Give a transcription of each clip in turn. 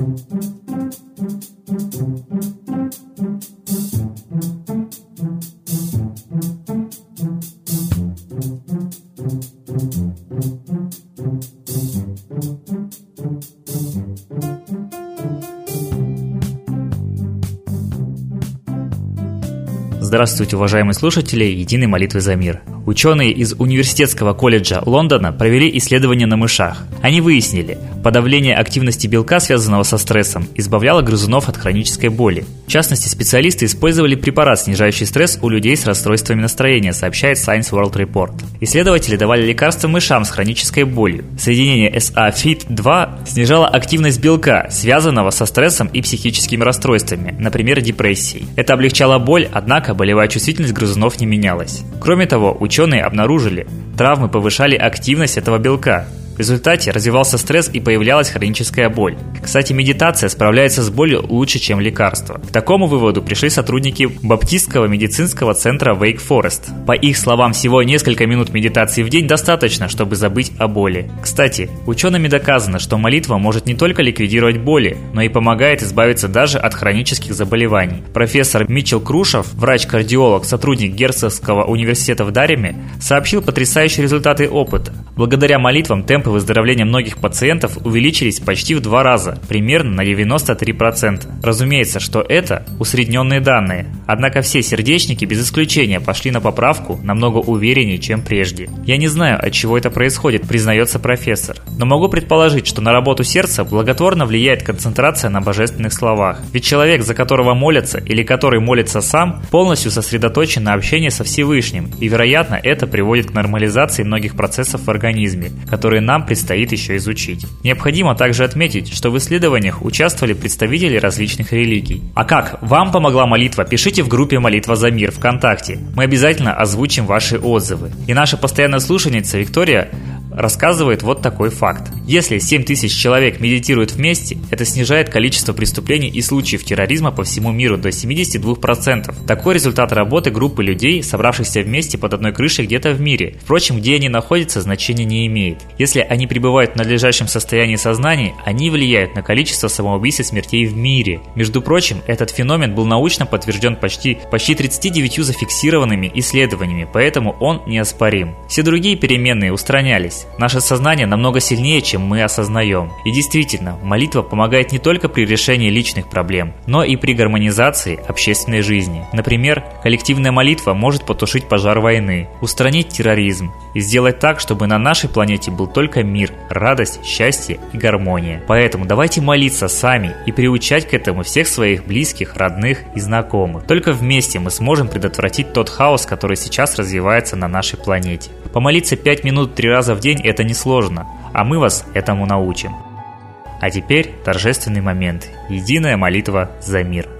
thank you Здравствуйте, уважаемые слушатели Единой молитвы за мир. Ученые из Университетского колледжа Лондона провели исследование на мышах. Они выяснили, подавление активности белка, связанного со стрессом, избавляло грызунов от хронической боли. В частности, специалисты использовали препарат, снижающий стресс у людей с расстройствами настроения, сообщает Science World Report. Исследователи давали лекарства мышам с хронической болью. Соединение SA-FIT-2 снижало активность белка, связанного со стрессом и психическими расстройствами, например, депрессией. Это облегчало боль, однако болевая чувствительность грызунов не менялась. Кроме того, ученые обнаружили, травмы повышали активность этого белка, результате развивался стресс и появлялась хроническая боль. Кстати, медитация справляется с болью лучше, чем лекарства. К такому выводу пришли сотрудники Баптистского медицинского центра Wake Forest. По их словам, всего несколько минут медитации в день достаточно, чтобы забыть о боли. Кстати, учеными доказано, что молитва может не только ликвидировать боли, но и помогает избавиться даже от хронических заболеваний. Профессор Митчел Крушев, врач-кардиолог, сотрудник Герцогского университета в Дареме, сообщил потрясающие результаты опыта. Благодаря молитвам темпы темпы выздоровления многих пациентов увеличились почти в два раза, примерно на 93%. Разумеется, что это усредненные данные, однако все сердечники без исключения пошли на поправку намного увереннее, чем прежде. Я не знаю, от чего это происходит, признается профессор, но могу предположить, что на работу сердца благотворно влияет концентрация на божественных словах. Ведь человек, за которого молятся или который молится сам, полностью сосредоточен на общении со Всевышним, и, вероятно, это приводит к нормализации многих процессов в организме, которые нам предстоит еще изучить. Необходимо также отметить, что в исследованиях участвовали представители различных религий. А как вам помогла молитва, пишите в группе «Молитва за мир» ВКонтакте. Мы обязательно озвучим ваши отзывы. И наша постоянная слушательница Виктория рассказывает вот такой факт. Если 7 тысяч человек медитируют вместе, это снижает количество преступлений и случаев терроризма по всему миру до 72%. Такой результат работы группы людей, собравшихся вместе под одной крышей где-то в мире. Впрочем, где они находятся, значения не имеет. Если они пребывают в надлежащем состоянии сознания, они влияют на количество самоубийств и смертей в мире. Между прочим, этот феномен был научно подтвержден почти, почти 39 зафиксированными исследованиями, поэтому он неоспорим. Все другие переменные устранялись здесь. Наше сознание намного сильнее, чем мы осознаем. И действительно, молитва помогает не только при решении личных проблем, но и при гармонизации общественной жизни. Например, коллективная молитва может потушить пожар войны, устранить терроризм и сделать так, чтобы на нашей планете был только мир, радость, счастье и гармония. Поэтому давайте молиться сами и приучать к этому всех своих близких, родных и знакомых. Только вместе мы сможем предотвратить тот хаос, который сейчас развивается на нашей планете. Помолиться 5 минут 3 раза в день – это несложно, а мы вас этому научим. А теперь торжественный момент – единая молитва за мир –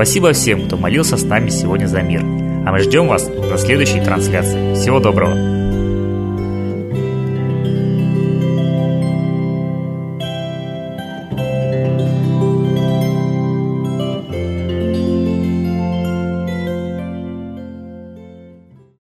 Спасибо всем, кто молился с нами сегодня за мир. А мы ждем вас на следующей трансляции. Всего доброго!